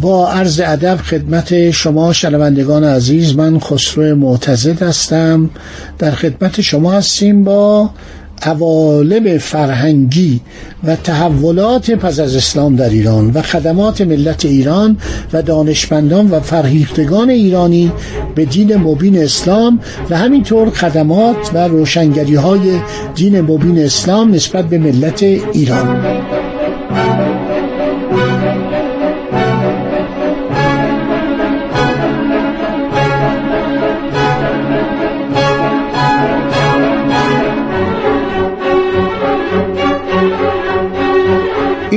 با عرض ادب خدمت شما شنوندگان عزیز من خسرو معتزد هستم. در خدمت شما هستیم با عوالم فرهنگی و تحولات پس از اسلام در ایران و خدمات ملت ایران و دانشمندان و فرهیختگان ایرانی به دین مبین اسلام و همینطور خدمات و روشنگری های دین مبین اسلام نسبت به ملت ایران.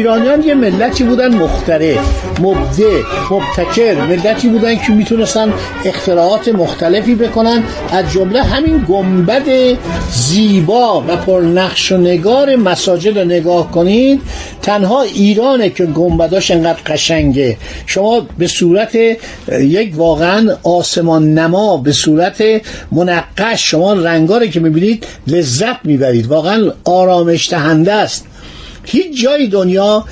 ایرانیان یه ملتی بودن مخترع مبدع مبتکر ملتی بودن که می‌تونستن اختراعات مختلفی بکنن. از جمله همین گنبد زیبا و پرنقش و نگار مساجد رو نگاه کنید. تنها ایرانه که گنبداش انقدر قشنگه. شما به صورت یک واقعا آسمان نما به صورت منقش شما رنگاره که می‌بینید لذت می‌برید. واقعا آرامش دهنده است. هیچ جای دنیا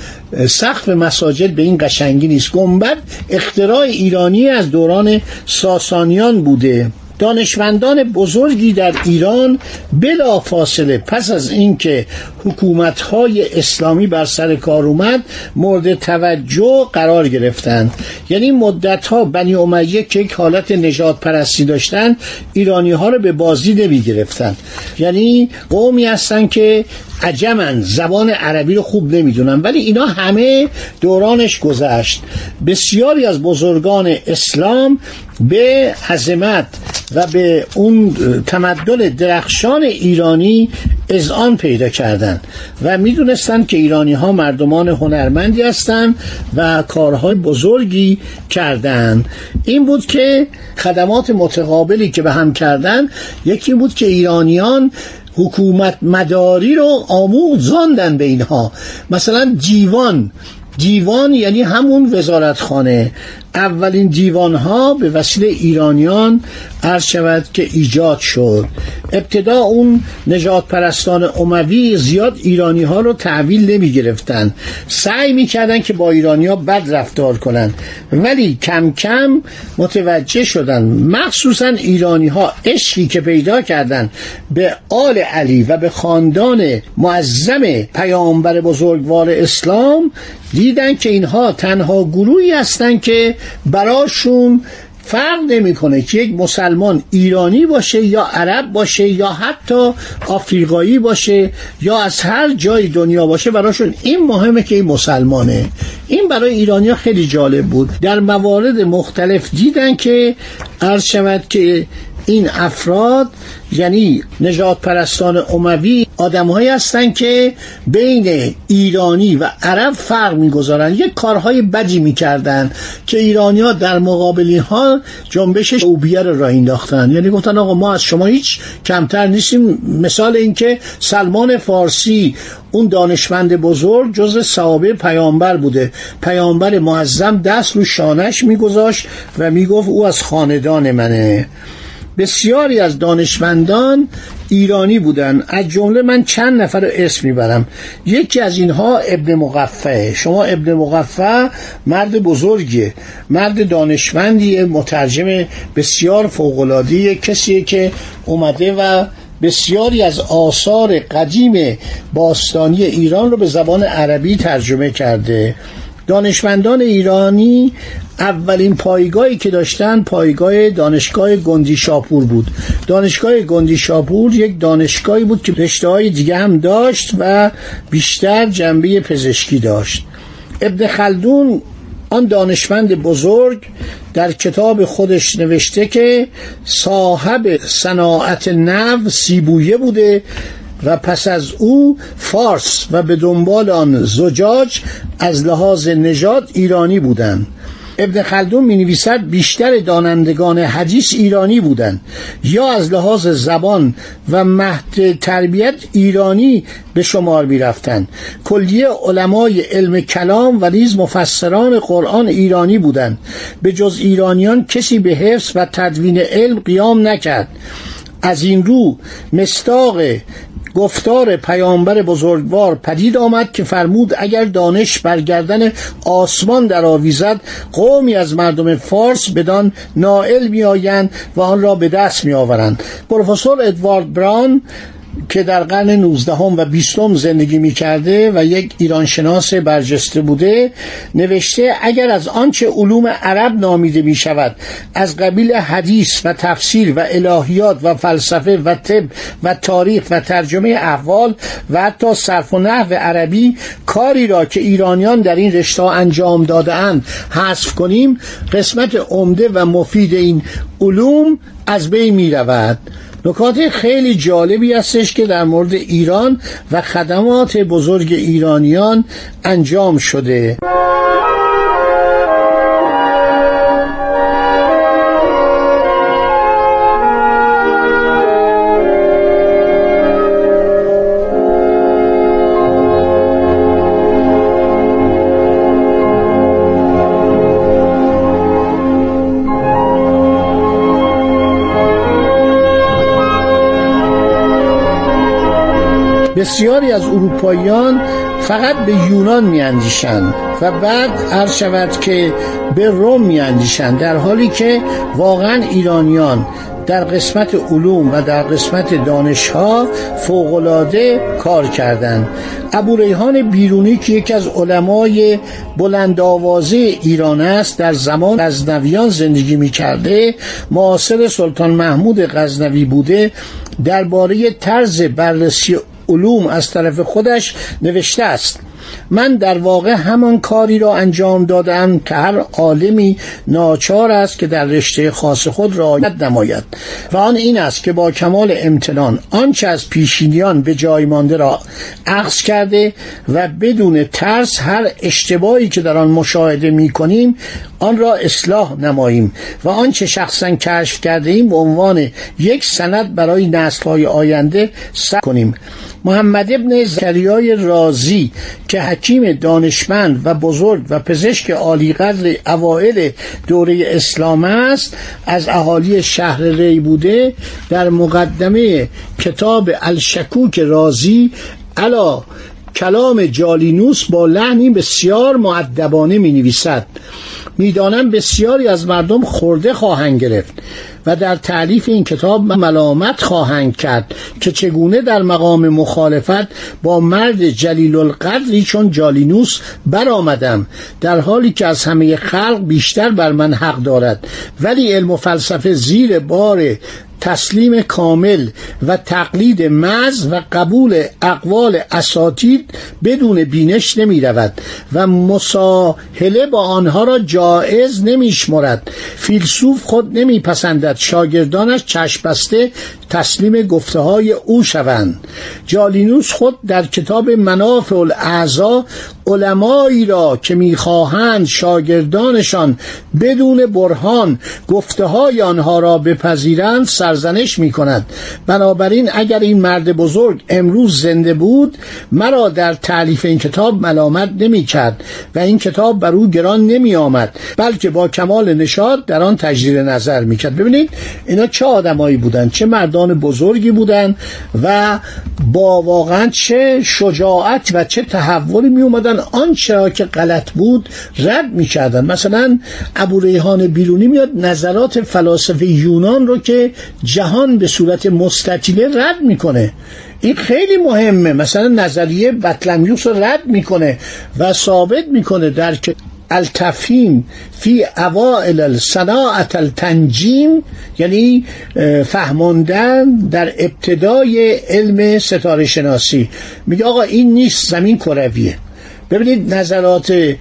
سقف مساجد به این قشنگی نیست. گنبد اختراع ایرانی از دوران ساسانیان بوده. دانشمندان بزرگی در ایران بلا فاصله پس از اینکه حکومت‌های اسلامی بر سر کار اومد مورد توجه قرار گرفتند. یعنی مدتها بنی امیه که یک حالت نجات پرستی داشتن ایرانی ها رو به بازی نمی گرفتن یعنی قومی هستن که عجمن زبان عربی رو خوب نمی‌دونن ولی اینا همه دورانش گذشت. بسیاری از بزرگان اسلام به عظمت و به اون تمدن درخشان ایرانی اذعان پیدا کردند و می‌دونستند که ایرانی ها مردمان هنرمندی هستند و کارهای بزرگی کردند. این بود که خدمات متقابلی که به هم کردن یکی بود که ایرانیان حکومت مداری رو آموزاندن به اینها. مثلا دیوان دیوان یعنی همون وزارتخانه. اولین دیوان ها به وسیله ایرانیان عرض شود که ایجاد شد. ابتدا اون نجات پرستان اموی زیاد ایرانی ها رو تحویل نمی گرفتن سعی می کردن که با ایرانی ها بد رفتار کنن. ولی کم کم متوجه شدن. مخصوصا ایرانی ها عشقی که پیدا کردن به آل علی و به خاندان معظم پیامبر بزرگوار اسلام دیدن که اینها تنها گروهی هستند که براشون فرق نمی‌کنه که یک مسلمان ایرانی باشه یا عرب باشه یا حتی آفریقایی باشه یا از هر جای دنیا باشه براشون این مهمه که این مسلمانه. این برای ایرانیا خیلی جالب بود. در موارد مختلف دیدن که عرض شود که این افراد یعنی نجات پرستان اموی آدمهایی هستند که بین ایرانی و عرب فرق می‌گذارن. یک کارهای بدی می‌کردن که ایرانی ها در مقابل اینها جنبش اوبیه رو راه انداختن. یعنی گفتن آقا ما از شما هیچ کمتر نیستیم. مثال اینکه سلمان فارسی اون دانشمند بزرگ جز صحابه پیامبر بوده. پیامبر معظم دست رو شانش میگذاشت و می‌گفت او از خاندان منه. بسیاری از دانشمندان ایرانی بودن. از جمله من چند نفر رو اسم می‌برم. یکی از اینها ابن مقفعه. شما ابن مقفع مرد بزرگیه. مرد دانشمندیه. مترجم بسیار فوقلادیه کسیه که اومده و بسیاری از آثار قدیم باستانی ایران رو به زبان عربی ترجمه کرده. دانشمندان ایرانی اولین پایگاهی که داشتن پایگاه دانشگاه گندی شاپور بود. دانشگاه گندی شاپور یک دانشگاهی بود که رشته های دیگه هم داشت و بیشتر جنبه پزشکی داشت. ابن خلدون آن دانشمند بزرگ در کتاب خودش نوشته که صاحب صناعت نو سیبویه بوده و پس از او فارس و به دنبال آن زجاج از لحاظ نژاد ایرانی بودند. ابن خلدون می نویسد بیشتر دانندگان حدیث ایرانی بودند. یا از لحاظ زبان و مهد تربیت ایرانی به شمار می رفتند کلیه علمای علم کلام و نیز مفسران قرآن ایرانی بودند. به جز ایرانیان کسی به حفظ و تدوین علم قیام نکرد. از این رو مستاق گفتار پیامبر بزرگوار پدید آمد که فرمود اگر دانش برگردن آسمان در آویزد قومی از مردم فارس بدان نائل میآیند و آن را به دست می آورند پروفسور ادوارد بران که در قرن 19 و 20 زندگی می کرده و یک ایرانشناس برجسته بوده نوشته اگر از آنچه علوم عرب نامیده می شود از قبیل حدیث و تفسیر و الهیات و فلسفه و طب و تاریخ و ترجمه احوال و حتی صرف و نحو عربی کاری را که ایرانیان در این رشته انجام داده اند حذف کنیم قسمت عمده و مفید این علوم از بین می رود نکات خیلی جالبی هستش که در مورد ایران و خدمات بزرگ ایرانیان انجام شده. بسیاری از اروپاییان فقط به یونان میاندیشند و بعد عرض شود که به روم میاندیشند در حالی که واقعا ایرانیان در قسمت علوم و در قسمت دانشها فوقلاده کار کردند. ابو ریحان بیرونی که یکی از علمای بلند آوازه ایران است در زمان غزنویان زندگی می کرده معاصر سلطان محمود غزنوی بوده درباره طرز بررسی علوم از طرف خودش نوشته است. من در واقع همان کاری را انجام دادم که هر عالمی ناچار است که در رشته خاص خود رعایت نماید. و آن این است که با کمال امتنان آنچه از پیشینیان به جای مانده را عکس کرده و بدون ترس هر اشتباهی که در آن مشاهده می کنیم آن را اصلاح نماییم. و آنچه شخصا کشف کرده ایم به عنوان یک سند برای نسلهای آینده ثبت کنیم. محمد ابن زکریای رازی که حکیم دانشمند و بزرگ و پزشک عالی قدر اوائل دوره اسلام است از اهالی شهر ری بوده در مقدمه کتاب الشکوک رازی علا کلام جالینوس با لحنی بسیار معدبانه می نویسد می‌دانم بسیاری از مردم خورده خواهند گرفت و در تعلیف این کتاب ملامت خواهند کرد که چگونه در مقام مخالفت با مرد جلیل القدری چون جالینوس برآمدم در حالی که از همه خلق بیشتر بر من حق دارد. ولی علم و فلسفه زیر بار تسلیم کامل و تقلید مز و قبول اقوال اساتید بدون بینش نمی رود و مساهله با آنها را جائز نمی شمرد فیلسوف خود نمی پسندد شاگردانش چشم بسته تسلیم گفته های او شوند. جالینوس خود در کتاب منافع الاعضا علمایی را که می‌خواهند شاگردانشان بدون برهان گفته های آنها را بپذیرند سرزنش می کند بنابراین اگر این مرد بزرگ امروز زنده بود مرا در تعلیف این کتاب ملامت نمی کرد و این کتاب بر او گران نمی آمد بلکه با کمال نشاد در آن تجدید نظر می کرد ببینید اینا چه آدمایی بودند؟ چه مردان بزرگی بودند و با واقعا چه شجاعت و چه تحولی می اومدن آنچه که غلط بود رد می کردن مثلا ابو ریحان بیرونی میاد نظرات فلاسفه یونان رو که جهان به صورت مستطیله رد می‌کنه. این خیلی مهمه. مثلا نظریه بطلمیوس رو رد می‌کنه و ثابت می‌کنه در که التفهیم فی اوائل صناعت التنجیم یعنی فهماندن در ابتدای علم ستاره شناسی میگه آقا این نیست زمین کرویه. ببینید نظرات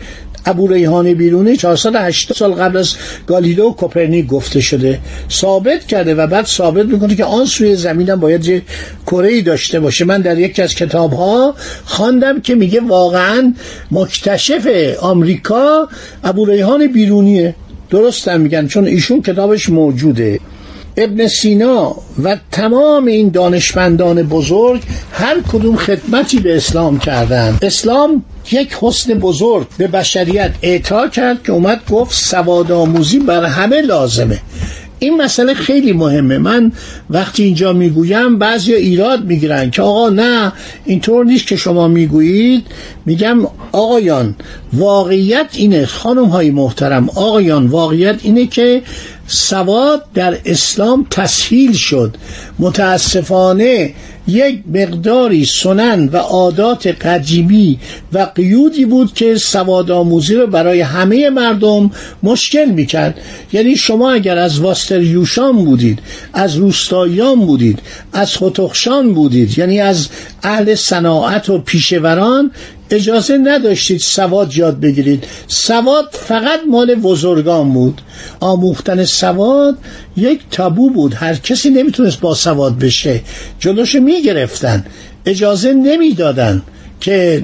ابو ریحان بیرونی 480 سال قبل از گالیلو و کوپرنیک گفته شده. ثابت کرده و بعد ثابت می‌کنه که آن سوی زمین هم باید یه کره داشته باشه. من در یکی از کتاب ها خواندم که میگه واقعا مکتشف آمریکا ابو ریحان بیرونیه. درستم میگن چون ایشون کتابش موجوده. ابن سینا و تمام این دانشمندان بزرگ هر کدوم خدمتی به اسلام کردند اسلام یک حسن بزرگ به بشریت اعطا کرد که اومد گفت سواد آموزی بر همه لازمه. این مسئله خیلی مهمه. من وقتی اینجا می‌گویم بعضی ایراد می‌گیرن که آقا نه اینطور نیست که شما می‌گویید. میگم آقایان واقعیت اینه خانم های محترم آقایان واقعیت اینه که سواد در اسلام تسهیل شد. متاسفانه یک مقداری سنن و عادات قدیمی و قیودی بود که سواد آموزی رو برای همه مردم مشکل می‌کرد. یعنی شما اگر از واستریوشان بودید از روستاییان بودید از خطخشان بودید یعنی از اهل صناعت و پیشوران اجازه نداشتید سواد یاد بگیرید. سواد فقط مال بزرگان بود. آموختن سواد یک تابو بود. هر کسی نمی‌تونست با سواد بشه. جلوش می‌گرفتن. اجازه نمی‌دادن که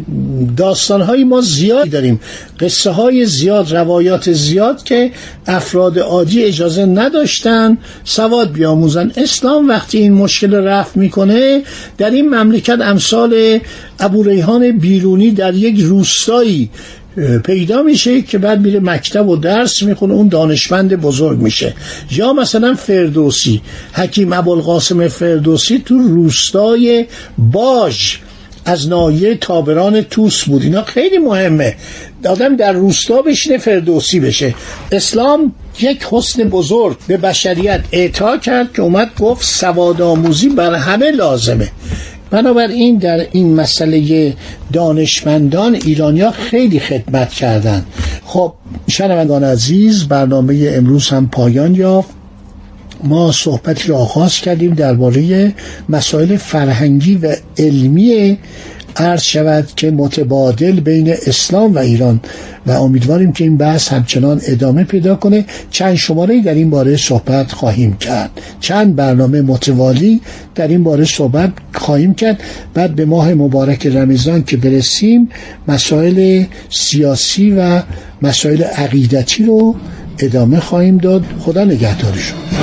داستانهای ما زیاد داریم. قصه های زیاد روایات زیاد که افراد عادی اجازه نداشتن سواد بیاموزن. اسلام وقتی این مشکل رفت می‌کنه در این مملکت امثال ابو ریحان بیرونی در یک روستایی پیدا میشه که بعد میره مکتب و درس می‌خونه اون دانشمند بزرگ میشه. یا مثلا فردوسی حکیم ابوالقاسم فردوسی تو روستای باج از نایه تابران توس بود. اینا خیلی مهمه. آدم در روستا بشینه فردوسی بشه. اسلام یک حسن بزرگ به بشریت اعطا کرد که اومد گفت سواد آموزی بر همه لازمه. بنابراین در این مسئله دانشمندان ایرانیا خیلی خدمت کردند. خب شنوندگان عزیز برنامه امروز هم پایان یافت. ما صحبتی را آغاز کردیم درباره مسائل فرهنگی و علمی عرض شود که متبادل بین اسلام و ایران و امیدواریم که این بحث همچنان ادامه پیدا کنه. چند شماره در این باره صحبت خواهیم کرد. چند برنامه متوالی در این باره صحبت خواهیم کرد. بعد به ماه مبارک رمضان که برسیم مسائل سیاسی و مسائل عقیدتی رو ادامه خواهیم داد. خدا نگهدارشون.